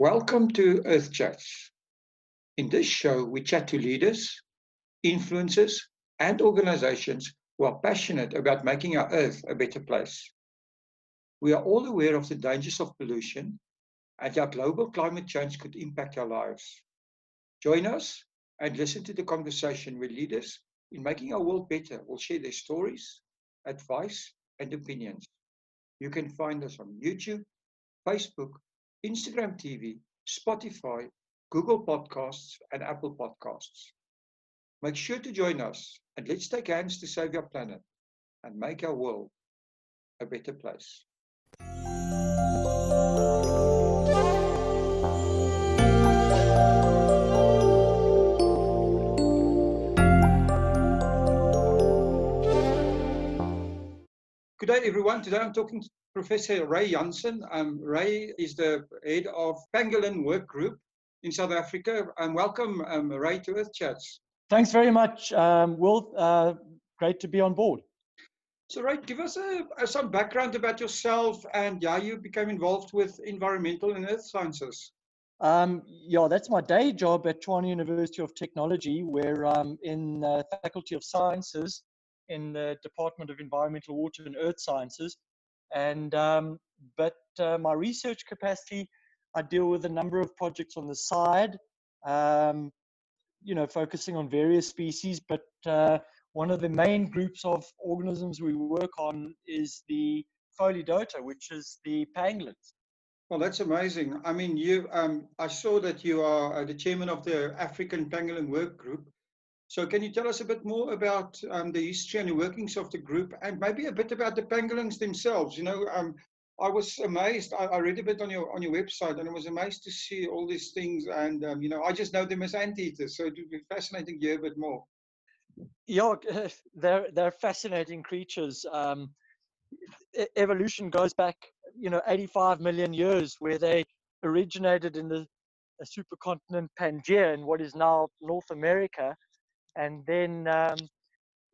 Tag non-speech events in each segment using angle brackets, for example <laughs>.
Welcome to Earth Chats. In this show, we chat to leaders, influencers, and organizations who are passionate about making our Earth a better place. We are all aware of the dangers of pollution and how global climate change could impact our lives. Join us and listen to the conversation where leaders in making our world better will share their stories, advice, and opinions. You can find us on YouTube, Facebook, Instagram TV, Spotify, Google Podcasts, and Apple Podcasts. Make sure to join us and let's take hands to save our planet and make our world a better place. Good day, everyone. Today I'm talking Professor Ray Jansen. Um, Ray is the head of Pangolin Work Group in South Africa. And welcome, um, Ray, to Earth Chats. Thanks very much, um, Will. Uh, great to be on board. So, Ray, give us a, a, some background about yourself and how you became involved with environmental and earth sciences. Um, yeah, that's my day job at Tshwane University of Technology, where I'm in the Faculty of Sciences in the Department of Environmental, Water and Earth Sciences. And um, but uh, my research capacity, I deal with a number of projects on the side, um, you know, focusing on various species. But uh, one of the main groups of organisms we work on is the Pholidota, which is the pangolins. Well, that's amazing. I mean, you. Um, I saw that you are uh, the chairman of the African Pangolin Work Group. So can you tell us a bit more about um, the history and the workings of the group and maybe a bit about the pangolins themselves? You know, um, I was amazed. I, I, read a bit on your on your website and I was amazed to see all these things. And, um, you know, I just know them as anteaters. So it would be fascinating to hear a bit more. Yeah, <laughs> they're, they're fascinating creatures. Um, evolution goes back, you know, 85 million years where they originated in the supercontinent Pangaea in what is now North America and then um,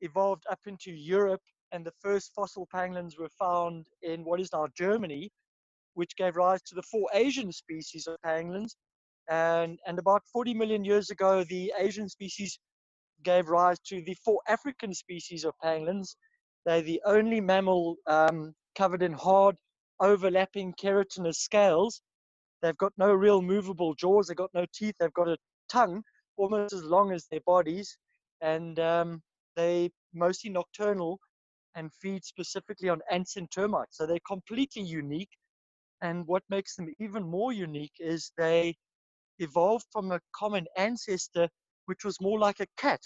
evolved up into Europe. And the first fossil pangolins were found in what is now Germany, which gave rise to the four Asian species of pangolins. And, and about 40 million years ago, the Asian species gave rise to the four African species of pangolins. They're the only mammal um, covered in hard, overlapping keratinous scales. They've got no real movable jaws, they've got no teeth, they've got a tongue almost as long as their bodies and um, they mostly nocturnal and feed specifically on ants and termites. So they're completely unique. And what makes them even more unique is they evolved from a common ancestor, which was more like a cat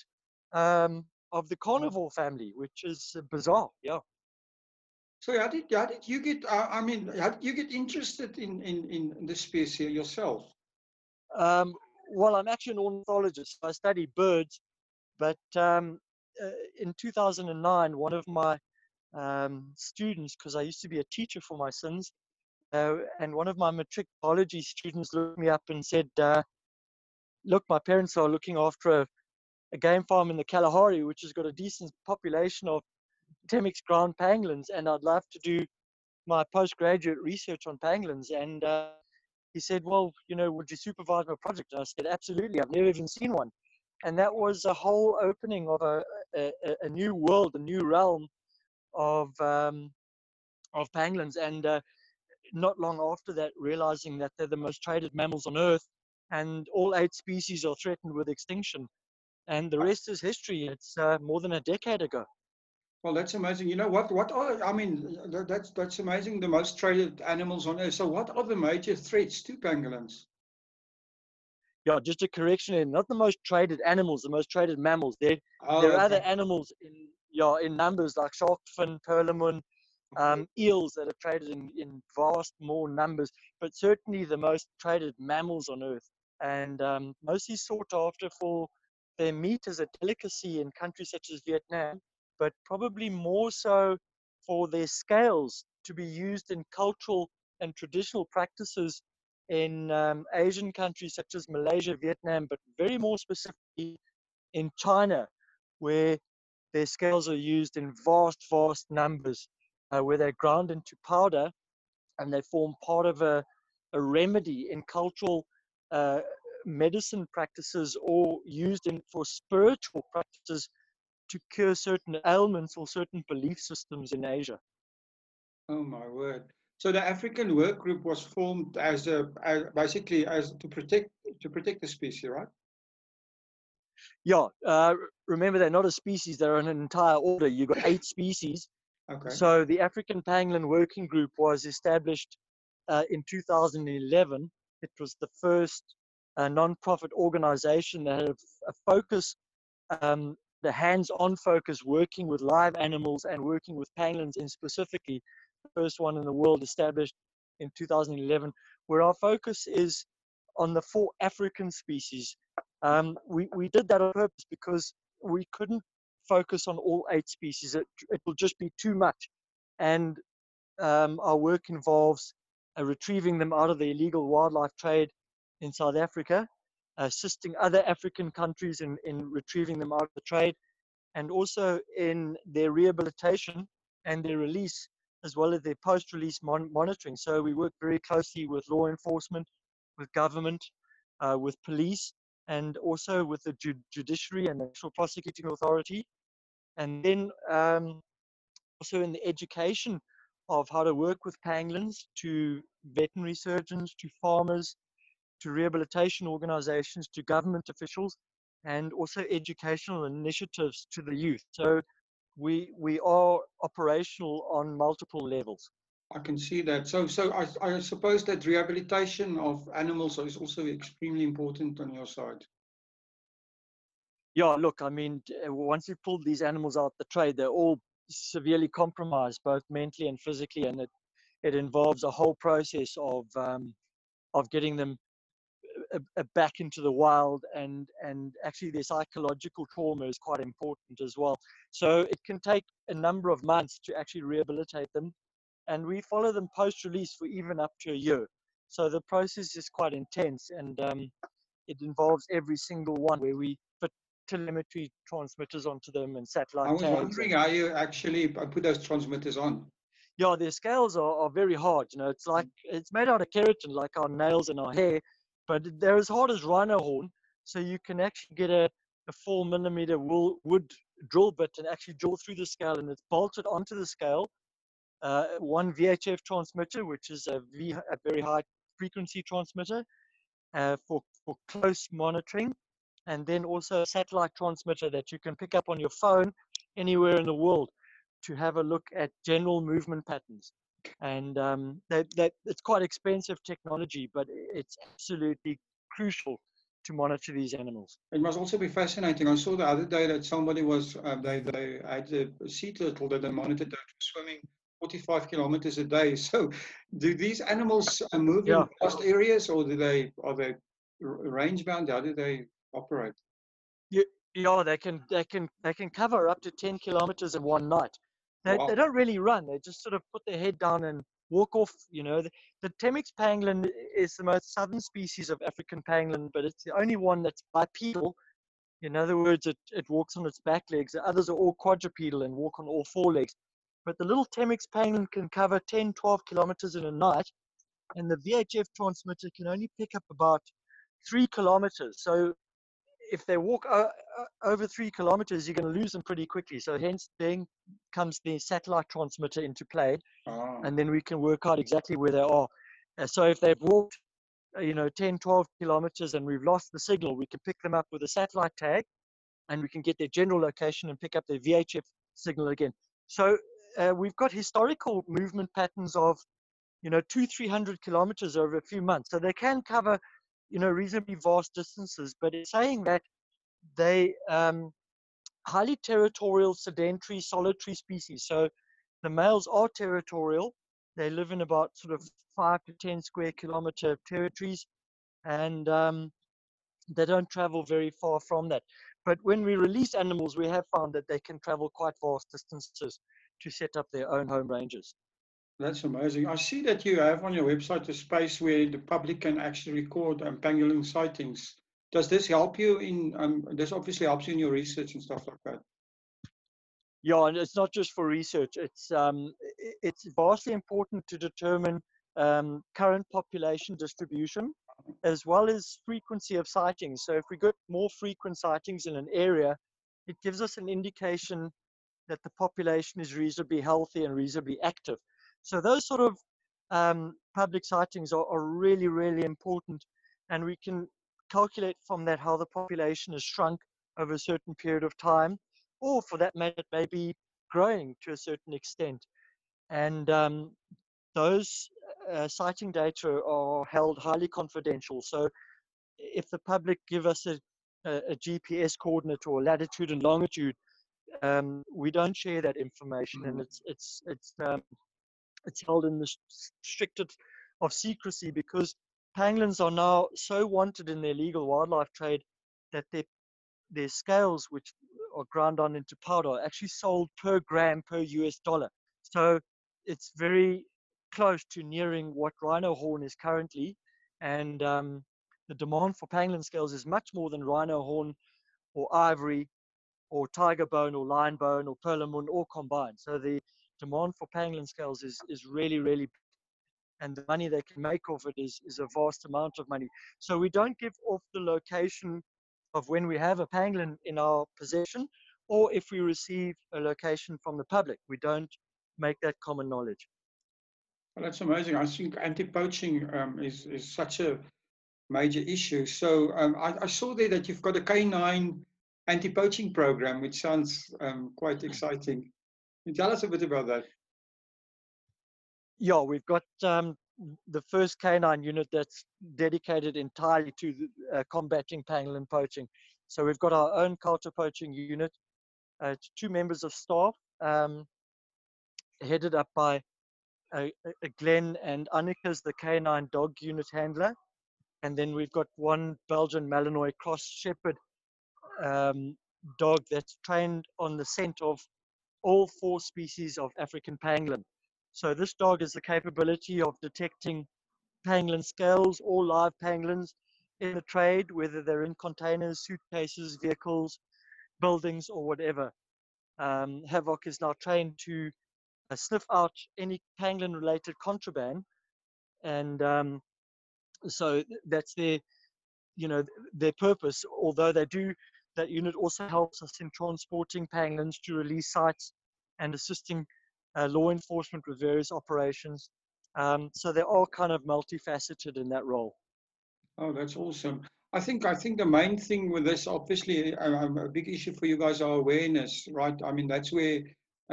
um, of the carnivore family, which is bizarre. Yeah. So how did how did you get? Uh, I mean, how did you get interested in in in the species yourself? Um, well, I'm actually an ornithologist. I study birds, but um, uh, in 2009, one of my um, students, because I used to be a teacher for my sons, uh, and one of my matric biology students looked me up and said, uh, "Look, my parents are looking after a, a, game farm in the Kalahari, which has got a decent population of Temminck's ground pangolins, and I'd love to do my postgraduate research on pangolins." And uh, he said, "Well, you know, would you supervise my project?" And I said, "Absolutely. I've never even seen one." And that was a whole opening of a, a, a new world, a new realm of um, of pangolins. And uh, not long after that, realizing that they're the most traded mammals on Earth, and all eight species are threatened with extinction. And the rest is history. It's uh, more than a decade ago. Well, that's amazing. You know what? What are I mean? That's that's amazing. The most traded animals on Earth. So, what are the major threats to pangolins? Yeah, just a correction in not the most traded animals, the most traded mammals. There, oh, there are okay. other animals in yeah in numbers like shark fin, perlemoen, um, eels that are traded in, in vast more numbers, but certainly the most traded mammals on Earth, and um, mostly sought after for their meat as a delicacy in countries such as Vietnam, but probably more so for their scales to be used in cultural and traditional practices in um, Asian countries such as Malaysia, Vietnam, but very more specifically in China, where their scales are used in vast, vast numbers, uh, where they're ground into powder and they form part of a, a remedy in cultural uh, medicine practices or used in for spiritual practices to cure certain ailments or certain belief systems in Asia. Oh my word! So the African Work Group was formed as a as basically as to protect to protect the species, right? Yeah. Uh, remember, they're not a species; they're an entire order. You've got eight species. Okay. So the African Pangolin Working Group was established uh, in 2011. It was the first uh, non-profit organization that had a focus, um, the hands-on focus, working with live animals and working with pangolins in specifically, first one in the world established in 2011, where our focus is on the four African species. Um, we, we did that on purpose because we couldn't focus on all eight species. It, it will just be too much. And um, our work involves uh, retrieving them out of the illegal wildlife trade in South Africa, assisting other African countries in, in retrieving them out of the trade, and also in their rehabilitation and their release, as well as their post release mon- monitoring. So we work very closely with law enforcement, with government, uh, with police, and also with the ju- judiciary and national prosecuting authority and then um, also in the education of how to work with pangolins to veterinary surgeons, to farmers, to rehabilitation organizations, to government officials, and also educational initiatives to the youth. So we we are operational on multiple levels. I can see that. So, so I, I suppose that rehabilitation of animals is also extremely important on your side. Yeah, look, I mean, uh, once you pull these animals out the trade, they're all severely compromised, both mentally and physically, and it it involves a whole process of um, of getting them uh, back into the wild, and and actually their psychological trauma is quite important as well. So it can take a number of months to actually rehabilitate them, and we follow them post-release for even up to a year. So the process is quite intense, and um, it involves every single one where we put telemetry transmitters onto them and satellite I was wondering how you actually I put those transmitters on. Yeah, their scales are, are very hard. You know, it's like it's made out of keratin, like our nails and our hair, but they're as hard as rhino horn. So you can actually get a, a four millimeter wool, wood drill bit and actually drill through the scale, and it's bolted onto the scale. Uh, one VHF transmitter, which is a, v, a very high frequency transmitter uh, for, for close monitoring, and then also a satellite transmitter that you can pick up on your phone anywhere in the world to have a look at general movement patterns. And um, that, that it's quite expensive technology, but it's absolutely crucial to monitor these animals. It must also be fascinating. I saw the other day that somebody was uh, they they had a sea turtle that they monitored that was swimming 45 kilometers a day. <laughs> So, do these animals uh, move Yeah. in vast areas, or do they are they range bound? How do they operate? Yeah, they can they can they can cover up to 10 kilometers in one night. They, Wow. they don't really run. They just sort of put their head down and walk off. You know, the, the Temminck's pangolin is the most southern species of African pangolin, but it's the only one that's bipedal. In other words, it, it walks on its back legs. The others are all quadrupedal and walk on all four legs. But the little Temminck's pangolin can cover 10, 12 kilometers in a night, and the VHF transmitter can only pick up about three kilometers. So if they walk o- o- over three kilometers, you're going to lose them pretty quickly. So hence then comes the satellite transmitter into play, Ah, and then we can work out exactly where they are. Uh, so if they've walked, uh, you know, 10, 12 kilometers and we've lost the signal, we can pick them up with a satellite tag, and we can get their general location and pick up their VHF signal again. So uh, we've got historical movement patterns of, you know, two, 300 kilometers over a few months. So they can cover, you know, reasonably vast distances. But it's saying that they um, highly territorial, sedentary, solitary species. So the males are territorial. They live in about sort of five to 10 square kilometer territories, and um, they don't travel very far from that. But when we release animals, we have found that they can travel quite vast distances to set up their own home ranges. That's amazing. I see that you have on your website a space where the public can actually record um, pangolin sightings. Does this help you in? Um, this obviously helps you in your research and stuff like that. Yeah, and it's not just for research. It's um, it's vastly important to determine um, current population distribution, as well as frequency of sightings. So if we get more frequent sightings in an area, it gives us an indication that the population is reasonably healthy and reasonably active. So those sort of um, public sightings are, are really, really important. And we can calculate from that how the population has shrunk over a certain period of time, or for that matter, maybe growing to a certain extent. And um, those uh, sighting data are held highly confidential. So if the public give us a, a, a GPS coordinate or latitude and longitude, um, we don't share that information, and mm-hmm. it's it's it's um, it's held in the strictest of secrecy because pangolins are now so wanted in the illegal wildlife trade that their their scales, which are ground on into powder, are actually sold per gram per US dollar. So it's very close to nearing what rhino horn is currently, and um, the demand for pangolin scales is much more than rhino horn or ivory or tiger bone or lion bone or perlemoen all combined. So the demand for pangolin scales is, is really, really and the money they can make off it is, is a vast amount of money. So we don't give off the location of when we have a pangolin in our possession or if we receive a location from the public. We don't make that common knowledge. Well, that's amazing. I think anti-poaching um, is, is such a major issue. So um, I, I, saw there that you've got a canine anti-poaching program, which sounds um, quite exciting. Tell us a bit about that? Yeah, we've got um, the first canine unit that's dedicated entirely to uh, combating pangolin poaching. So we've got our own counter poaching unit, uh, two members of staff, um, headed up by uh, Glenn and Annika's the canine dog unit handler. And then we've got one Belgian Malinois cross shepherd um, dog that's trained on the scent of all four species of African pangolin. So this dog has the capability of detecting pangolin scales or live pangolins in the trade, whether they're in containers, suitcases, vehicles, buildings, or whatever. Um, Havoc is now trained to uh, sniff out any pangolin-related contraband, and um, so that's their, you know, their purpose. Although they do that unit also helps us in transporting pangolins to release sites and assisting uh, law enforcement with various operations. Um, so they're all kind of multifaceted in that role. Oh, that's awesome. I think I think the main thing with this, obviously, um, a big issue for you guys are awareness, right? I mean, that's where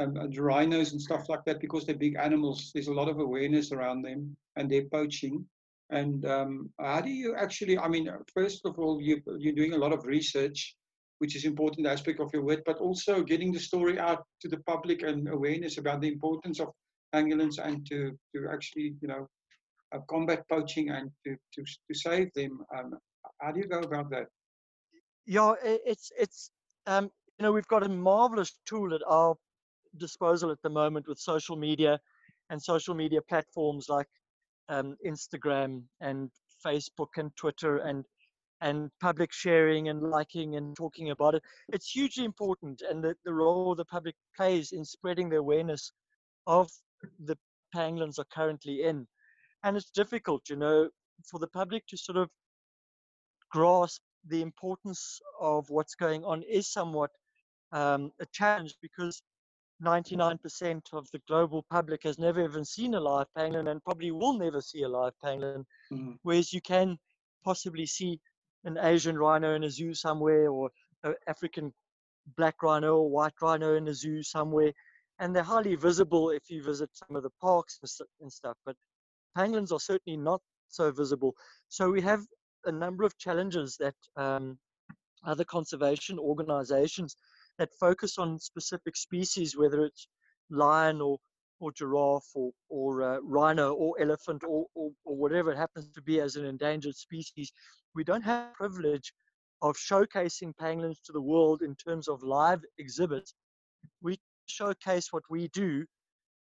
um, rhinos and stuff like that, because they're big animals, there's a lot of awareness around them and they're poaching. And um, how do you actually, I mean, first of all, you, you're doing a lot of research which is important aspect of your work, but also getting the story out to the public and awareness about the importance of pangolins and to, to actually, you know, uh, combat poaching and to, to, to save them. Um, how do you go about that? Yeah, it's, it's um, you know, we've got a marvelous tool at our disposal at the moment with social media and social media platforms like um, Instagram and Facebook and Twitter and and public sharing and liking and talking about it. It's hugely important, and the, the role the public plays in spreading the awareness of the pangolins are currently in. And it's difficult, you know, for the public to sort of grasp the importance of what's going on is somewhat um, a challenge because 99% of the global public has never even seen a live pangolin and probably will never see a live pangolin. Mm-hmm. Whereas you can possibly see an Asian rhino in a zoo somewhere or an African black rhino or white rhino in a zoo somewhere. And they're highly visible if you visit some of the parks and stuff. But pangolins are certainly not so visible. So we have a number of challenges that um, other conservation organizations that focus on specific species, whether it's lion or or giraffe or, or uh, rhino or elephant or, or, or, whatever it happens to be as an endangered species, we don't have privilege of showcasing pangolins to the world in terms of live exhibits. We showcase what we do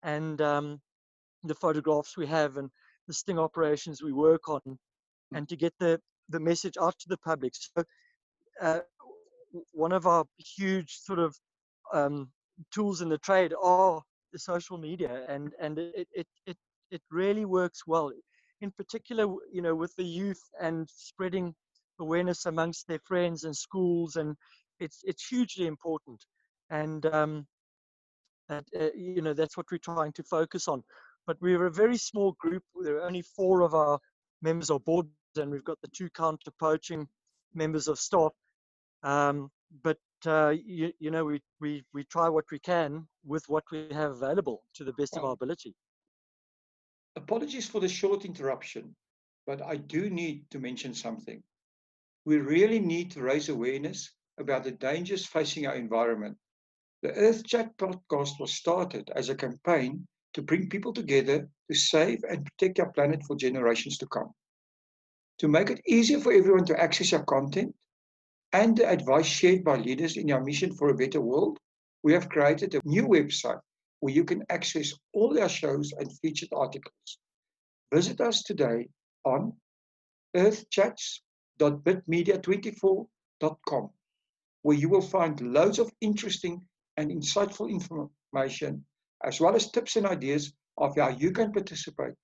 and um, the photographs we have and the sting operations we work on and to get the, the message out to the public. So uh, one of our huge sort of um, tools in the trade are the social media and and it, it, it it really works well. In particular, you know, with the youth and spreading awareness amongst their friends and schools, and it's it's hugely important. And um, and, uh, you know that's what we're trying to focus on. But we're a very small group. There are only four of our members of board, and we've got the two counter poaching members of staff. Um, but uh, you, you know, we, we, we try what we can with what we have available to the best of our ability. Apologies for the short interruption, but I do need to mention something. We really need to raise awareness about the dangers facing our environment. The Earth Chat podcast was started as a campaign to bring people together to save and protect our planet for generations to come. To make it easier for everyone to access our content, and the advice shared by leaders in our mission for a better world, we have created a new website where you can access all our shows and featured articles. Visit us today on earthchats.bitmedia24.com, where you will find loads of interesting and insightful information, as well as tips and ideas of how you can participate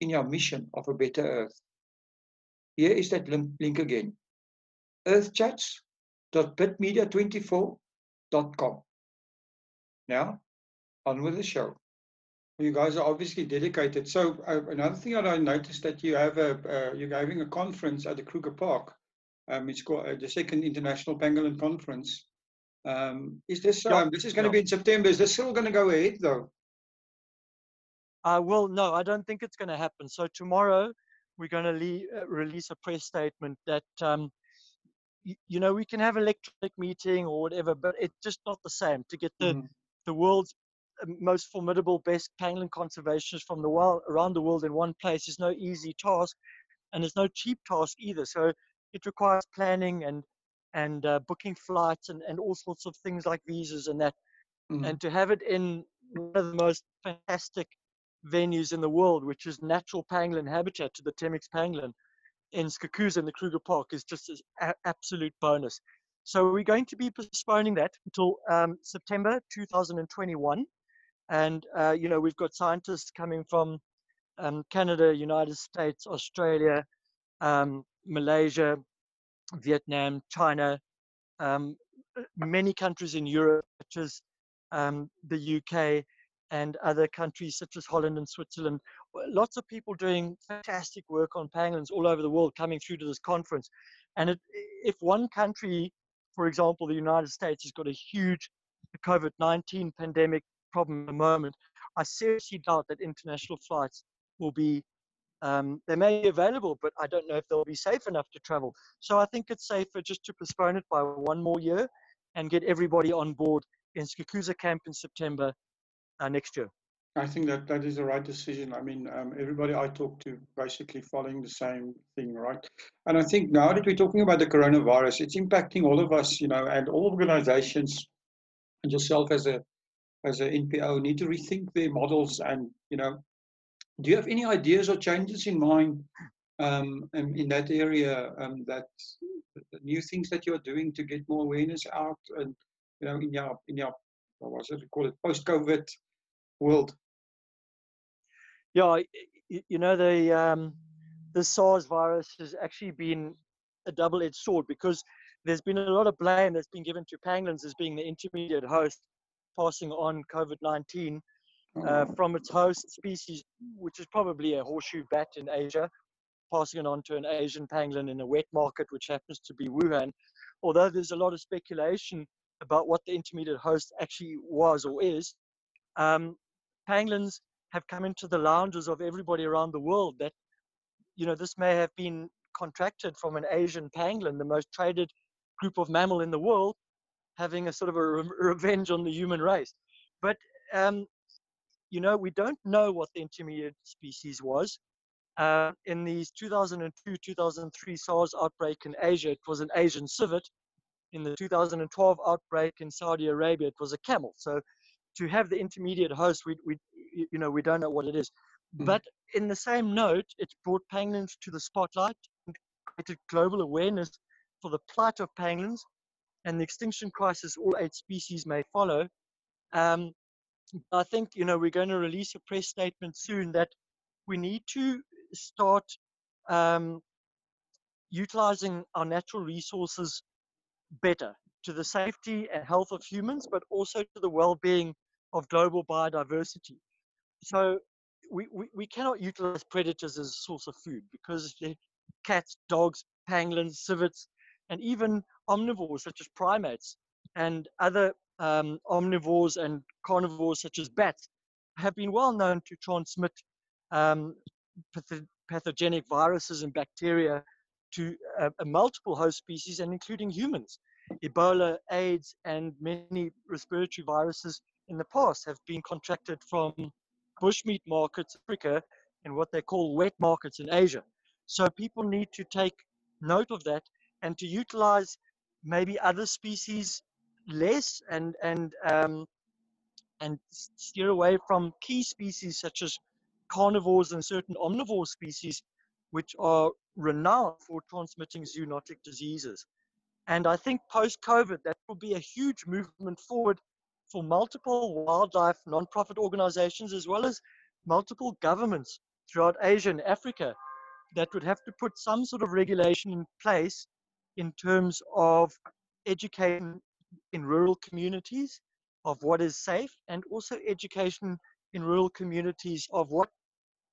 in our mission of a better earth. Here is that link again earthchats.bitmedia24.com. Now, on with the show. You guys are obviously dedicated. So uh, another thing that I noticed that you have a uh, you're having a conference at the Kruger Park. Um, it's called uh, the second International Pangolin Conference. Um, is this um, this is going to be in September? Is this still going to go ahead though? Uh, well, no, I don't think it's going to happen. So tomorrow we're going to le- uh, release a press statement that um, you, know, we can have electronic meeting or whatever, but it's just not the same to get the, mm. the world's most formidable, best pangolin conservationists from the world around the world in one place is no easy task, and it's no cheap task either. So it requires planning and and uh, booking flights and, and all sorts of things like visas and that. Mm. And to have it in one of the most fantastic venues in the world, which is natural pangolin habitat to the Temminck's pangolin, in Skukuza in the Kruger Park is just an absolute bonus. So we're going to be postponing that until um, September 2021. And, uh, you know, we've got scientists coming from um, Canada, United States, Australia, um, Malaysia, Vietnam, China, um, many countries in Europe, such as um, the UK, and other countries such as Holland and Switzerland. Lots of people doing fantastic work on pangolins all over the world coming through to this conference. And it, if one country, for example, the United States, has got a huge COVID 19 pandemic problem at the moment, I seriously doubt that international flights will be. Um, they may be available, but I don't know if they'll be safe enough to travel. So I think it's safer just to postpone it by one more year and get everybody on board in Skukuza camp in September uh, next year. I think that that is the right decision. I mean, um, everybody I talk to basically following the same thing, right? And I think now that we're talking about the coronavirus, it's impacting all of us, you know, and all organizations and yourself as a as an NPO need to rethink their models. And you know, do you have any ideas or changes in mind um, in, that area um, that new things that you're doing to get more awareness out and you know in your in your what was it call it post COVID world? Yeah, you know the um, the SARS virus has actually been a double-edged sword because there's been a lot of blame that's been given to pangolins as being the intermediate host, passing on COVID-19 uh, oh. from its host species, which is probably a horseshoe bat in Asia, passing it on to an Asian pangolin in a wet market, which happens to be Wuhan. Although there's a lot of speculation about what the intermediate host actually was or is, um, pangolins have come into the lounges of everybody around the world that, you know, this may have been contracted from an Asian pangolin, the most traded group of mammal in the world, having a sort of a re- <laughs> revenge on the human race. But, um, you know, we don't know what the intermediate species was. Uh, in the 2002 2003 SARS outbreak in Asia, it was an Asian civet. In the 2012 outbreak in Saudi Arabia, it was a camel. So to have the intermediate host, we, we you know we don't know what it is. Mm-hmm. But in the same note, it's brought pangolins to the spotlight and created global awareness for the plight of pangolins and the extinction crisis all eight species may follow. Um, I think you know we're going to release a press statement soon that we need to start um, utilizing our natural resources better to the safety and health of humans, but also to the well-being of global biodiversity. So we, we, we cannot utilize predators as a source of food because cats, dogs, pangolins, civets, and even omnivores such as primates and other um, omnivores and carnivores such as bats have been well known to transmit um, pathogenic viruses and bacteria to uh, multiple host species and including humans. Ebola, AIDS, and many respiratory viruses in the past have been contracted from bushmeat markets in Africa and what they call wet markets in Asia. So people need to take note of that and to utilize maybe other species less and and um, and steer away from key species such as carnivores and certain omnivore species, which are renowned for transmitting zoonotic diseases. And I think post COVID, that will be a huge movement forward for multiple wildlife non-profit organizations as well as multiple governments throughout Asia and Africa that would have to put some sort of regulation in place in terms of educating in rural communities of what is safe and also education in rural communities of what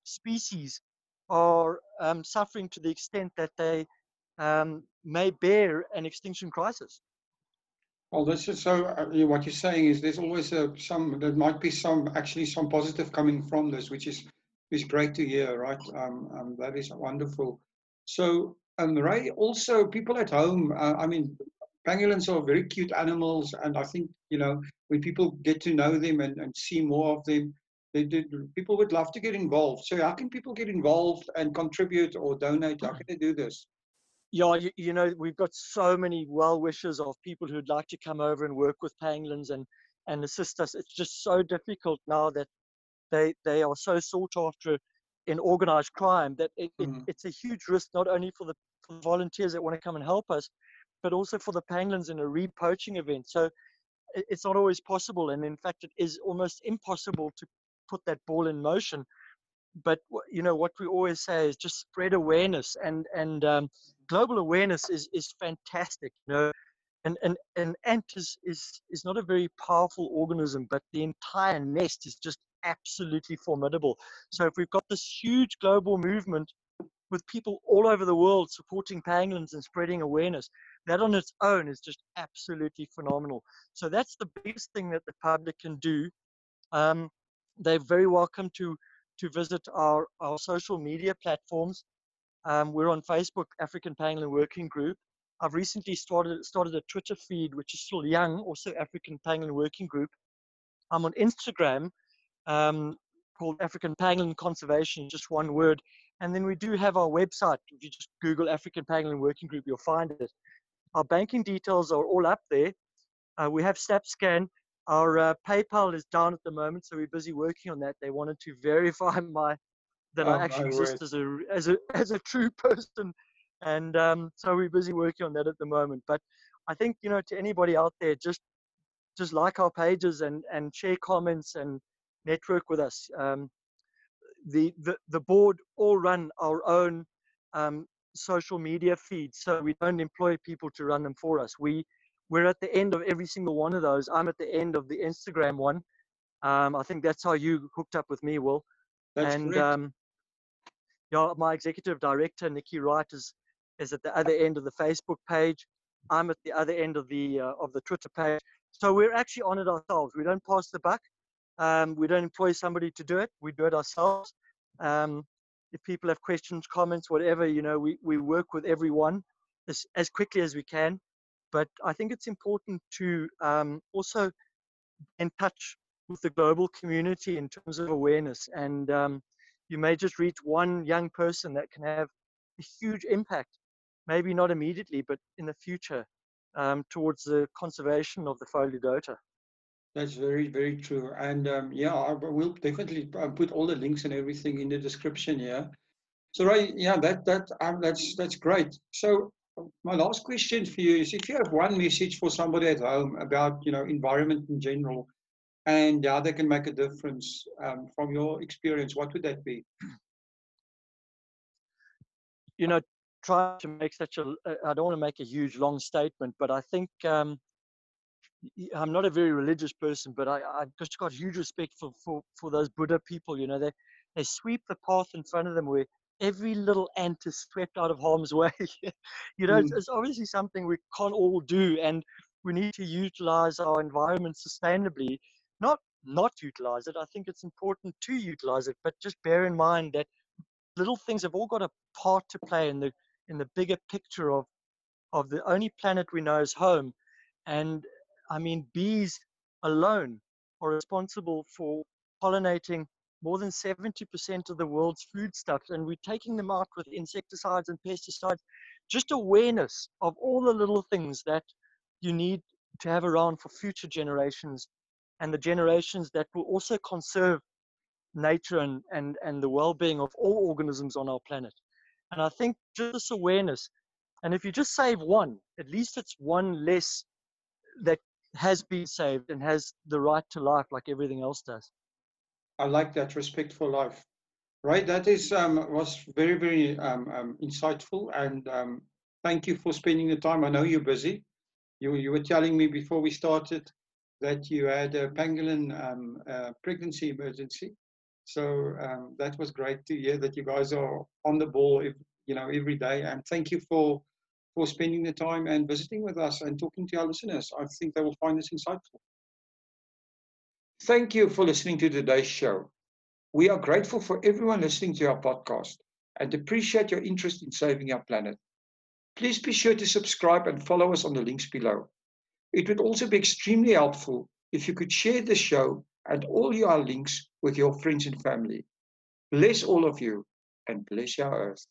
species are um, suffering to the extent that they um, may bear an extinction crisis. Well, this is so. Uh, what you're saying is there's always a, some. There might be some actually some positive coming from this, which is is great to hear. Right, um, um, that is wonderful. So, um, Ray, also people at home. Uh, I mean, pangolins are very cute animals, and I think you know when people get to know them and, and see more of them, they, they, people would love to get involved. So, how can people get involved and contribute or donate? How can they do this? yeah, you, you, know, we've got so many well wishers of people who'd like to come over and work with pangolins and, and assist us. It's just so difficult now that they, they are so sought after in organized crime that it, mm. it, it's a huge risk, not only for the volunteers that want to come and help us, but also for the pangolins in a repoaching event. So it's not always possible. And in fact, it is almost impossible to put that ball in motion but you know what we always say is just spread awareness and and um, global awareness is is fantastic. You know, and and an ant is is is not a very powerful organism, but the entire nest is just absolutely formidable. So if we've got this huge global movement with people all over the world supporting pangolins and spreading awareness, that on its own is just absolutely phenomenal. So that's the biggest thing that the public can do. Um, they're very welcome to to visit our, our social media platforms. Um, we're on Facebook, African Pangolin Working Group. I've recently started started a Twitter feed, which is still young, also African Pangolin Working Group. I'm on Instagram, um, called African Pangolin Conservation, just one word. And then we do have our website. If you just Google African Pangolin Working Group, you'll find it. Our banking details are all up there. Uh, we have SnapScan. Our uh, PayPal is down at the moment, so we're busy working on that. They wanted to <laughs> verify my that oh, I actually exist as a as a <laughs> as a true person, and um, so we're busy working on that at the moment. But I think you know to anybody out there, just just like our pages and and share comments and network with us. Um, the, the the board all run our own um, social media feeds, so we don't employ people to run them for us. We we're at the end of every single one of those. I'm at the end of the Instagram one. Um, I think that's how you hooked up with me, Will. That's and um, yeah, my executive director Nicci Wright is is at the other end of the Facebook page. I'm at the other end of the uh, of the Twitter page. So we're actually on it ourselves. We don't pass the buck. Um, we don't employ somebody to do it. We do it ourselves. Um, if people have questions, comments, whatever, you know, we, we work with everyone as, as quickly as we can. But I think it's important to um, also in touch with the global community in terms of awareness. And um, you may just reach one young person that can have a huge impact, maybe not immediately, but in the future um, towards the conservation of the Pholidota. That's very, very true. And um, yeah, I will definitely uh, put all the links and everything in the description here. So right, yeah, that that um, that's that's great. So my last question for you is if you have one message for somebody at home about you know environment in general and how they can make a difference um, from your experience what would that be you know, try to make such a, uh, don't want to make a huge long statement, but I think um, I'm not a very religious person, but I, I just got huge respect for, for, for those Buddha people. You know, they, they sweep the path in front of them where every little ant is swept out of harm's <laughs> way. you know, mm. it's, it's, obviously something we can't all do, and we need to utilize our environment sustainably. Not not utilize it. I think it's important to utilize it, but just bear in mind that little things have all got a part to play in the in the bigger picture of of the only planet we know is home. And I mean, bees alone are responsible for pollinating more than 70% of the world's foodstuffs, and we're taking them out with insecticides and pesticides. Just awareness of all the little things that you need to have around for future generations and the generations that will also conserve nature and, and, and the well-being of all organisms on our planet. And I think just awareness, and if you just save one, at least it's one less that has been saved and has the right to life like everything else does. I like that respect for life. Right, that is um, was very very um, um, insightful, and um, thank you for spending the time. I know you're busy. You you were telling me before we started that you had a pangolin um, uh, pregnancy emergency, so um, that was great to hear that you guys are on the ball, if, you know, every day. And thank you for for spending the time and visiting with us and talking to our listeners. I think they will find this insightful. Thank you for listening to today's show. We are grateful for everyone listening to our podcast and appreciate your interest in saving our planet. Please be sure to subscribe and follow us on the links below. It would also be extremely helpful if you could share the show and all your links with your friends and family. Bless all of you and bless our earth.